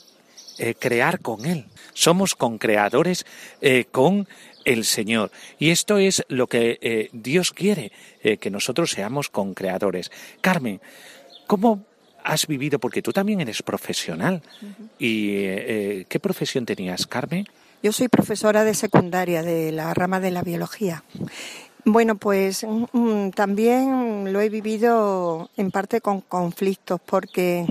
C: eh, crear con Él. Somos concreadores eh, con el Señor. Y esto es lo que eh, Dios quiere, que nosotros seamos concreadores. Carmen, ¿cómo has vivido? Porque tú también eres profesional. ¿Y qué profesión tenías, Carmen?
F: Yo soy profesora de secundaria de la rama de la biología. Bueno, pues mm, mm, también lo he vivido en parte con conflictos, porque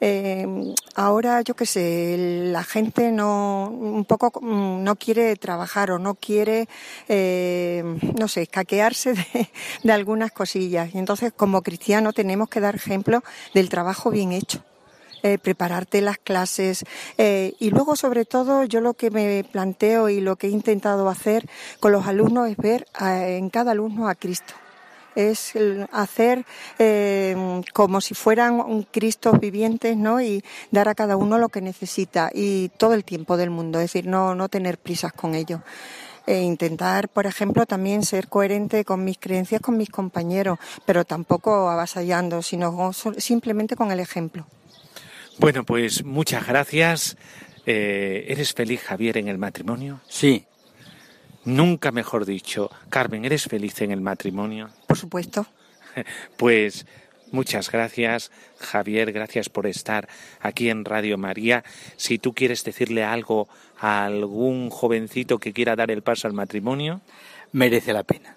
F: eh, ahora, yo qué sé, la gente no, un poco mm, no quiere trabajar o no quiere, eh, no sé, escaquearse de, de algunas cosillas. Y entonces, como cristianos, tenemos que dar ejemplo del trabajo bien hecho. Eh, prepararte las clases eh, y luego sobre todo yo lo que me planteo y lo que he intentado hacer con los alumnos es ver en cada alumno a Cristo es hacer eh, como si fueran un Cristos vivientes, ¿no? Y dar a cada uno lo que necesita y todo el tiempo del mundo, es decir, no, no tener prisas con ello. E intentar, por ejemplo, también ser coherente con mis creencias, con mis compañeros, pero tampoco avasallando, sino simplemente con el ejemplo.
G: Bueno, pues muchas gracias. Eh, ¿Eres feliz, Javier, en el matrimonio?
E: Sí.
G: Nunca mejor dicho. Carmen, ¿eres feliz en el matrimonio?
F: Por supuesto.
G: Pues muchas gracias, Javier, gracias por estar aquí en Radio María. Si tú quieres decirle algo a algún jovencito que quiera dar el paso al matrimonio.
E: Merece la pena.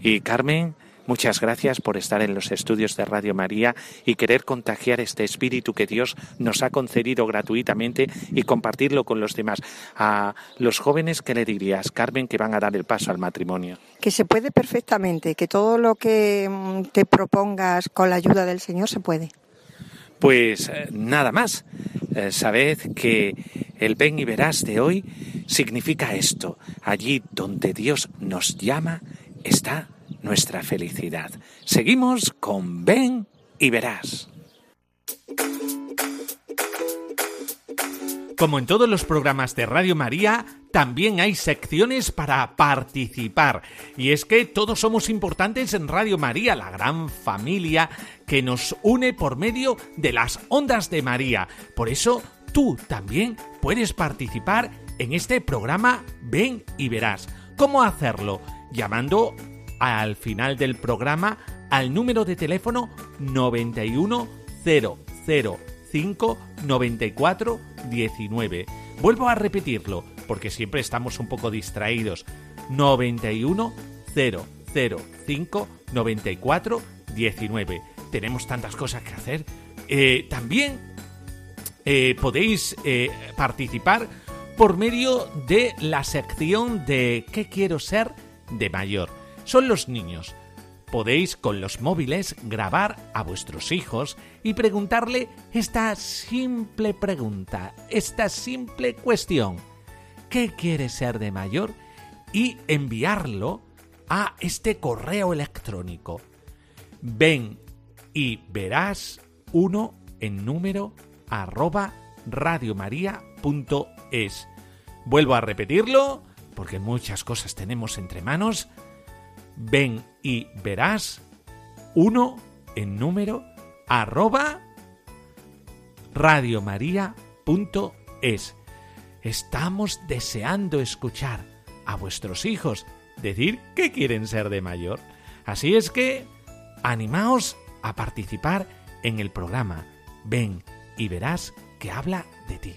G: Y Carmen, Muchas gracias por estar en los estudios de Radio María y querer contagiar este espíritu que Dios nos ha concedido gratuitamente y compartirlo con los demás. A los jóvenes, ¿qué le dirías, Carmen, que van a dar el paso al matrimonio?
F: Que se puede perfectamente, que todo lo que mm, te propongas con la ayuda del Señor se puede.
G: Pues eh, nada más. Eh, sabed que el ven y verás de hoy significa esto. Allí donde Dios nos llama está nuestra felicidad. Seguimos con Ven y verás.
C: Como en todos los programas de Radio María, también hay secciones para participar. Y es que todos somos importantes en Radio María, la gran familia que nos une por medio de las ondas de María. Por eso tú también puedes participar en este programa Ven y verás. ¿Cómo hacerlo? Llamando al final del programa al número de teléfono 91005 94 19. Vuelvo a repetirlo porque siempre estamos un poco distraídos. 91005 94 19. Tenemos tantas cosas que hacer. Eh, también eh, podéis eh, participar por medio de la sección de ¿Qué quiero ser de mayor? Son los niños. Podéis con los móviles grabar a vuestros hijos y preguntarle esta simple pregunta, esta simple cuestión. ¿Qué quiere ser de mayor? Y enviarlo a este correo electrónico. Ven y verás uno en número arroba radiomaria.es. Vuelvo a repetirlo porque muchas cosas tenemos entre manos ven y verás uno en número arroba radiomaria.es. Estamos deseando escuchar a vuestros hijos decir que quieren ser de mayor. Así es que animaos a participar en el programa. Ven y verás que habla de ti.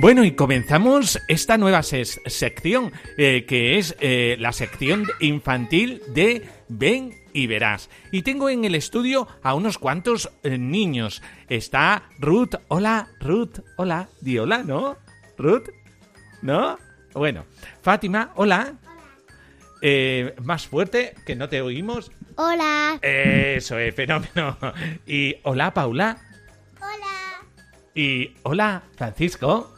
C: Bueno, y comenzamos esta nueva sección, eh, que es eh, la sección infantil de Ven y Verás. Y tengo en el estudio a unos cuantos eh, niños. Está Ruth. Hola, Ruth. Hola. Di hola, ¿no? Ruth. ¿No? Bueno. Fátima. Hola. más fuerte, que no te oímos.
H: Hola.
C: Eso es, fenómeno. Y hola, Paula.
H: Hola.
C: Y hola, Francisco.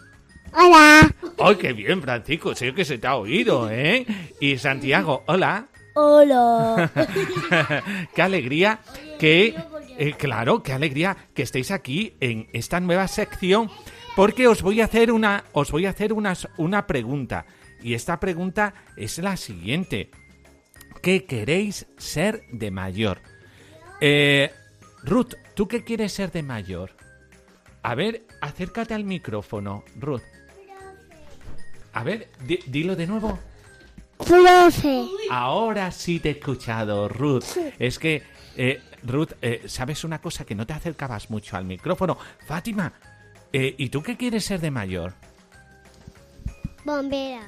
H: Hola.
C: ¡Ay, qué bien, Francisco! Sé que se te ha oído, ¿eh? Y Santiago, hola.
H: Hola.
C: qué alegría que, eh, claro, qué alegría que estéis aquí en esta nueva sección, porque os voy a hacer una, os voy a hacer una, una pregunta. Y esta pregunta es la siguiente. ¿Qué queréis ser de mayor? Eh, Ruth, ¿tú qué quieres ser de mayor? A ver, acércate al micrófono, Ruth. A ver, dilo de nuevo.
H: profe.
C: Ahora sí te he escuchado, Ruth. Es que, eh, Ruth, eh, ¿sabes una cosa? Que no te acercabas mucho al micrófono. Fátima, eh, ¿y tú qué quieres ser de mayor?
H: Bombera.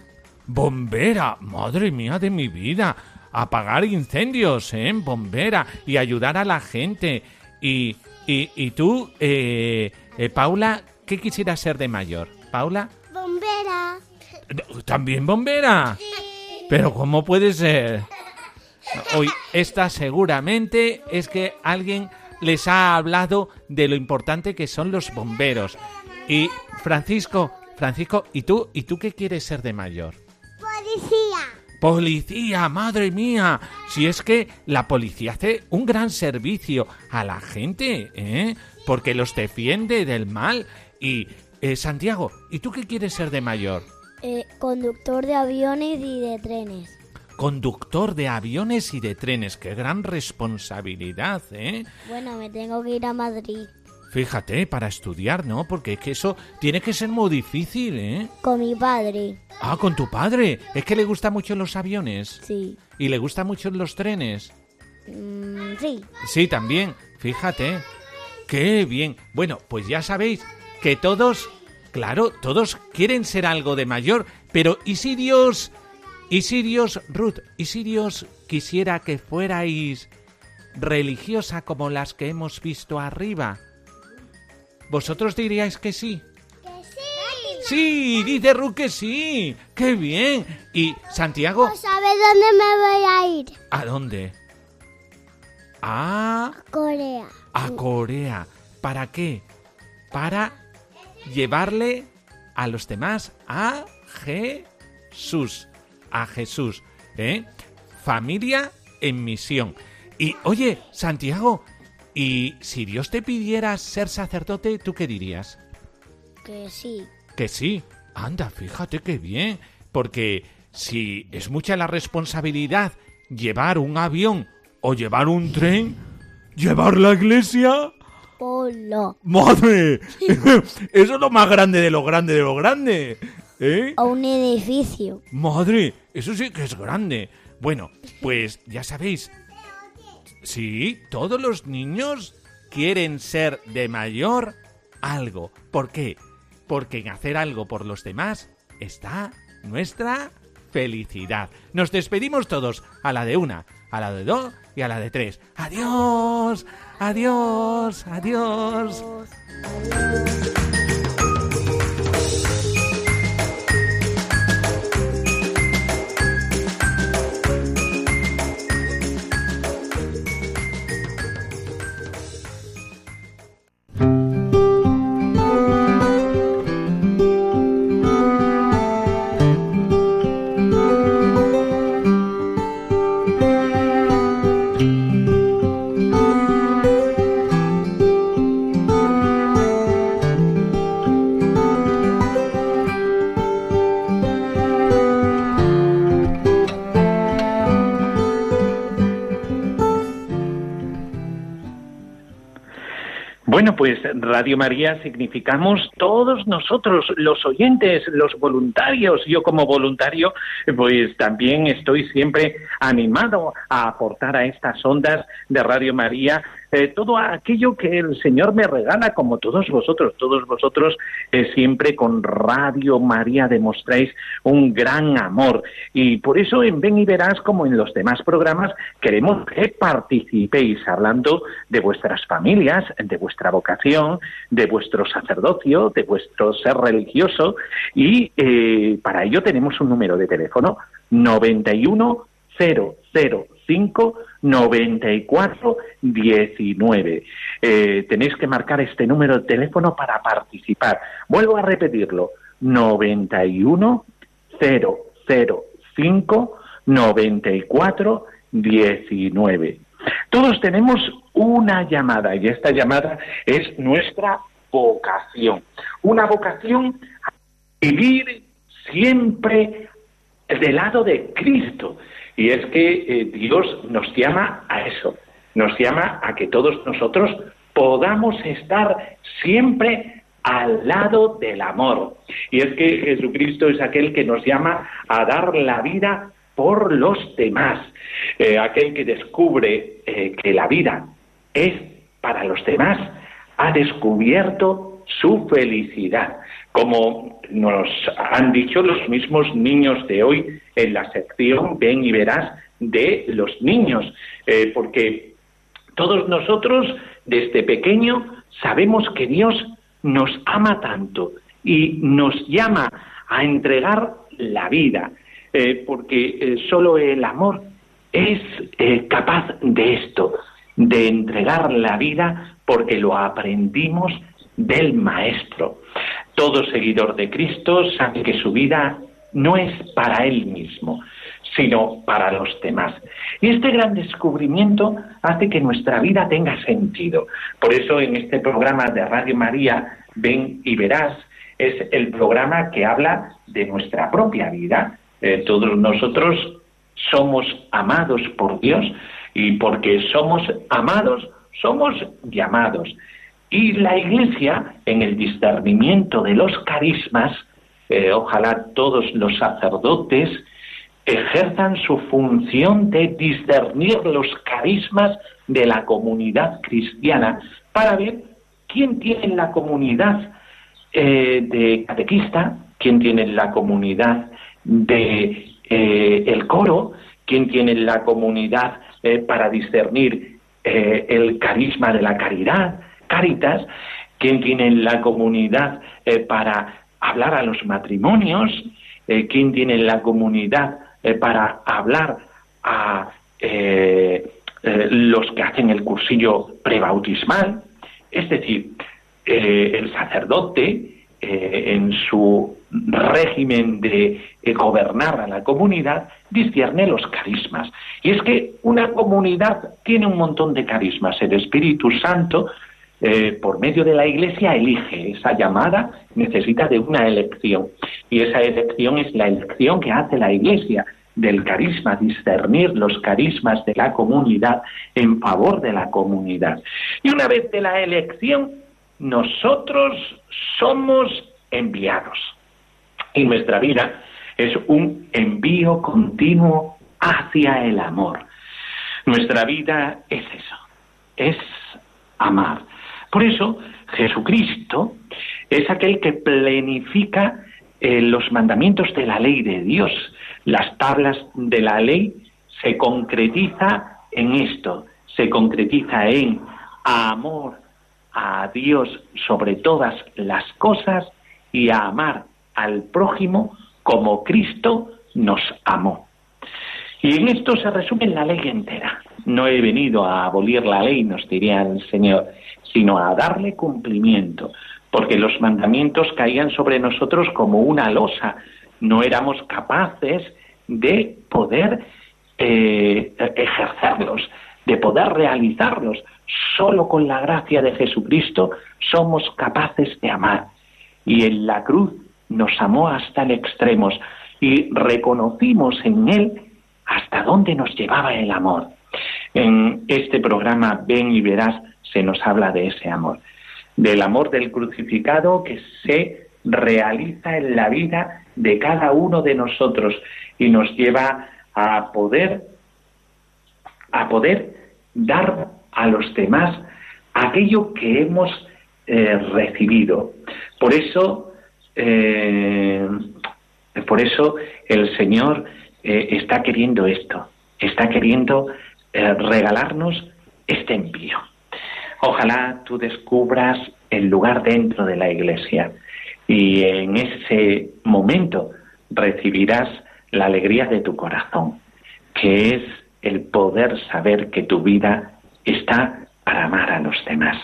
C: Bombera, madre mía de mi vida. Apagar incendios, ¿eh? Bombera. Y ayudar a la gente. Y, y, y tú, eh, Paula, ¿qué quisieras ser de mayor? Paula. ¿También bombera? Pero ¿cómo puede ser? Hoy, esta seguramente es que alguien les ha hablado de lo importante que son los bomberos. Y Francisco, Francisco, ¿y tú? ¿Y tú qué quieres ser de mayor?
H: Policía.
C: Policía, madre mía. Si es que la policía hace un gran servicio a la gente, ¿eh? Porque los defiende del mal. Y, eh, Santiago, ¿y tú qué quieres ser de mayor?
H: Eh, conductor de aviones y de trenes.
C: Conductor de aviones y de trenes. Qué gran responsabilidad, ¿eh?
H: Bueno, me tengo que ir a Madrid
C: Fíjate, para estudiar, ¿no? Porque es que eso tiene que ser muy difícil, ¿eh?
H: con mi padre.
C: Ah, con tu padre. Es que le gustan mucho los aviones.
H: Sí.
C: Y le gustan mucho los trenes.
H: Mm, sí.
C: Sí, también. Fíjate. Qué bien. Bueno, pues ya sabéis que todos, claro, todos quieren ser algo de mayor, pero ¿y si Dios, y si Dios, Ruth, y si Dios quisiera que fuerais religiosa como las que hemos visto arriba? ¿Vosotros diríais que sí? Sí, dice Ruth que sí. Qué bien. ¿Y Santiago?
H: ¿Sabes dónde me voy a ir?
C: ¿A dónde? A
H: Corea.
C: a Corea. ¿Para qué? Para llevarle a los demás a Jesús. A Jesús. ¿Eh? Familia en misión. Y oye, Santiago, ¿y si Dios te pidiera ser sacerdote, tú qué dirías?
H: Que sí.
C: Que sí. Anda, fíjate qué bien. Porque si es mucha la responsabilidad llevar un avión o llevar un tren, llevar la iglesia. ¡Madre! Eso es lo más grande de lo grande de lo grande. ¿Eh?
H: O un edificio.
C: ¡Madre! Eso sí que es grande. Bueno, pues ya sabéis. Sí, todos los niños quieren ser de mayor algo. ¿Por qué? Porque en hacer algo por los demás está nuestra felicidad. Nos despedimos todos a la de una, a la de dos y a la de tres. Adiós, adiós, adiós.
G: Radio María significamos todos nosotros, los oyentes, los voluntarios. Yo como voluntario, pues también estoy siempre animado a aportar a estas ondas de Radio María todo aquello que el Señor me regala, como todos vosotros, todos vosotros eh, siempre con Radio María demostráis un gran amor. Y por eso en Ven y Verás, como en los demás programas, queremos que participéis hablando de vuestras familias, de vuestra vocación, de vuestro sacerdocio, de vuestro ser religioso. Y eh, para ello tenemos un número de teléfono 91 005 94 19. Eh, tenéis que marcar este número de teléfono para participar. Vuelvo a repetirlo. 91 005 94 19. Todos tenemos una llamada y esta llamada es nuestra vocación. Una vocación a vivir siempre del lado de Cristo. Y es que eh, Dios nos llama a eso, nos llama a que todos nosotros podamos estar siempre al lado del amor. Y es que Jesucristo es aquel que nos llama a dar la vida
C: por los demás. Eh, aquel que descubre eh, que la vida es para los demás ha descubierto su felicidad, como nos han dicho los mismos niños de hoy en la sección Ven y verás de los niños, eh, porque todos nosotros desde pequeño sabemos que Dios nos ama tanto y nos llama a entregar la vida, eh, porque eh, solo el amor es capaz de esto, de entregar la vida porque lo aprendimos del Maestro. Todo seguidor de Cristo sabe que su vida no es para él mismo, sino para los demás. Y este gran descubrimiento hace que nuestra vida tenga sentido. Por eso en este programa de Radio María, Ven y Verás, es el programa que habla de nuestra propia vida. Eh, todos nosotros somos amados por Dios y porque somos amados, somos llamados. Y la Iglesia, en el discernimiento de los carismas, eh, ojalá todos los sacerdotes ejerzan su función de discernir los carismas de la comunidad cristiana para ver quién tiene la comunidad eh, de catequista, quién tiene la comunidad de eh, el coro, quién tiene la comunidad para discernir el carisma de la caridad, caritas, quién tiene la comunidad para hablar a los matrimonios, eh, quién tiene la comunidad eh, para hablar a eh, los que hacen el cursillo prebautismal, es decir, el sacerdote en su régimen de gobernar a la comunidad discierne los carismas. Y es que una comunidad tiene un montón de carismas. El Espíritu Santo eh, por medio de la Iglesia elige. Esa llamada necesita de una elección. Y esa elección es la elección que hace la Iglesia del carisma, discernir los carismas de la comunidad en favor de la comunidad. Y una vez de la elección, nosotros somos enviados. Y nuestra vida es un envío continuo hacia el amor. Nuestra vida es eso, es amar. Por eso, Jesucristo es aquel que plenifica eh, los mandamientos de la ley de Dios. Las tablas de la ley se concretiza en esto, se concretiza en amor a Dios sobre todas las cosas y a amar al prójimo como Cristo nos amó. Y en esto se resume la ley entera. No he venido a abolir la ley, nos diría el Señor, sino a darle cumplimiento, porque los mandamientos caían sobre nosotros como una losa. No éramos capaces de poder eh, ejercerlos, de poder realizarlos. Solo con la gracia de Jesucristo somos capaces de amar. Y en la cruz nos amó hasta el extremo y reconocimos en Él hasta dónde nos llevaba el amor. En este programa Ven y Verás se nos habla de ese amor, del amor del crucificado que se realiza en la vida de cada uno de nosotros y nos lleva a poder a poder dar a los demás aquello que hemos eh, recibido. Por eso, eh, por eso el Señor eh, está queriendo esto, está queriendo regalarnos este envío. Ojalá tú descubras el lugar dentro de la iglesia y en ese momento recibirás la alegría de tu corazón, que es el poder saber que tu vida está para amar a los demás.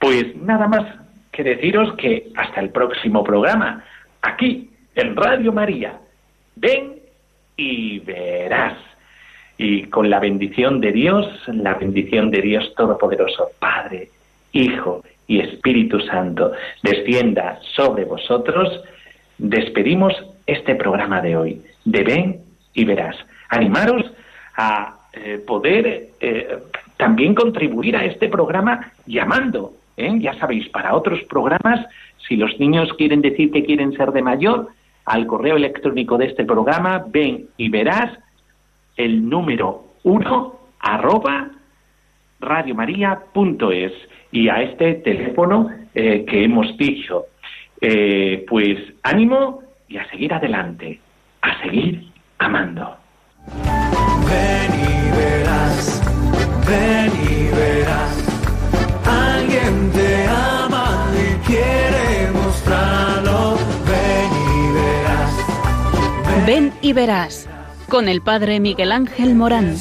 C: Pues nada más que deciros que hasta el próximo programa, aquí en Radio María. Ven y verás y con la bendición de Dios, la bendición de Dios Todopoderoso, Padre, Hijo y Espíritu Santo, descienda sobre vosotros, despedimos este programa de hoy, de Ven y Verás. Animaros a eh, poder eh, también contribuir a este programa llamando, ¿eh? ya sabéis, para otros programas, si los niños quieren decir que quieren ser de mayor, al correo electrónico de este programa, ven y verás, el número uno arroba radiomaria.es y a este teléfono eh, que hemos dicho. Eh, pues ánimo y a seguir adelante, a seguir amando.
I: Ven y verás, ven y verás, alguien te ama y quiere Ven y verás,
A: con el padre Miguel Ángel Morán.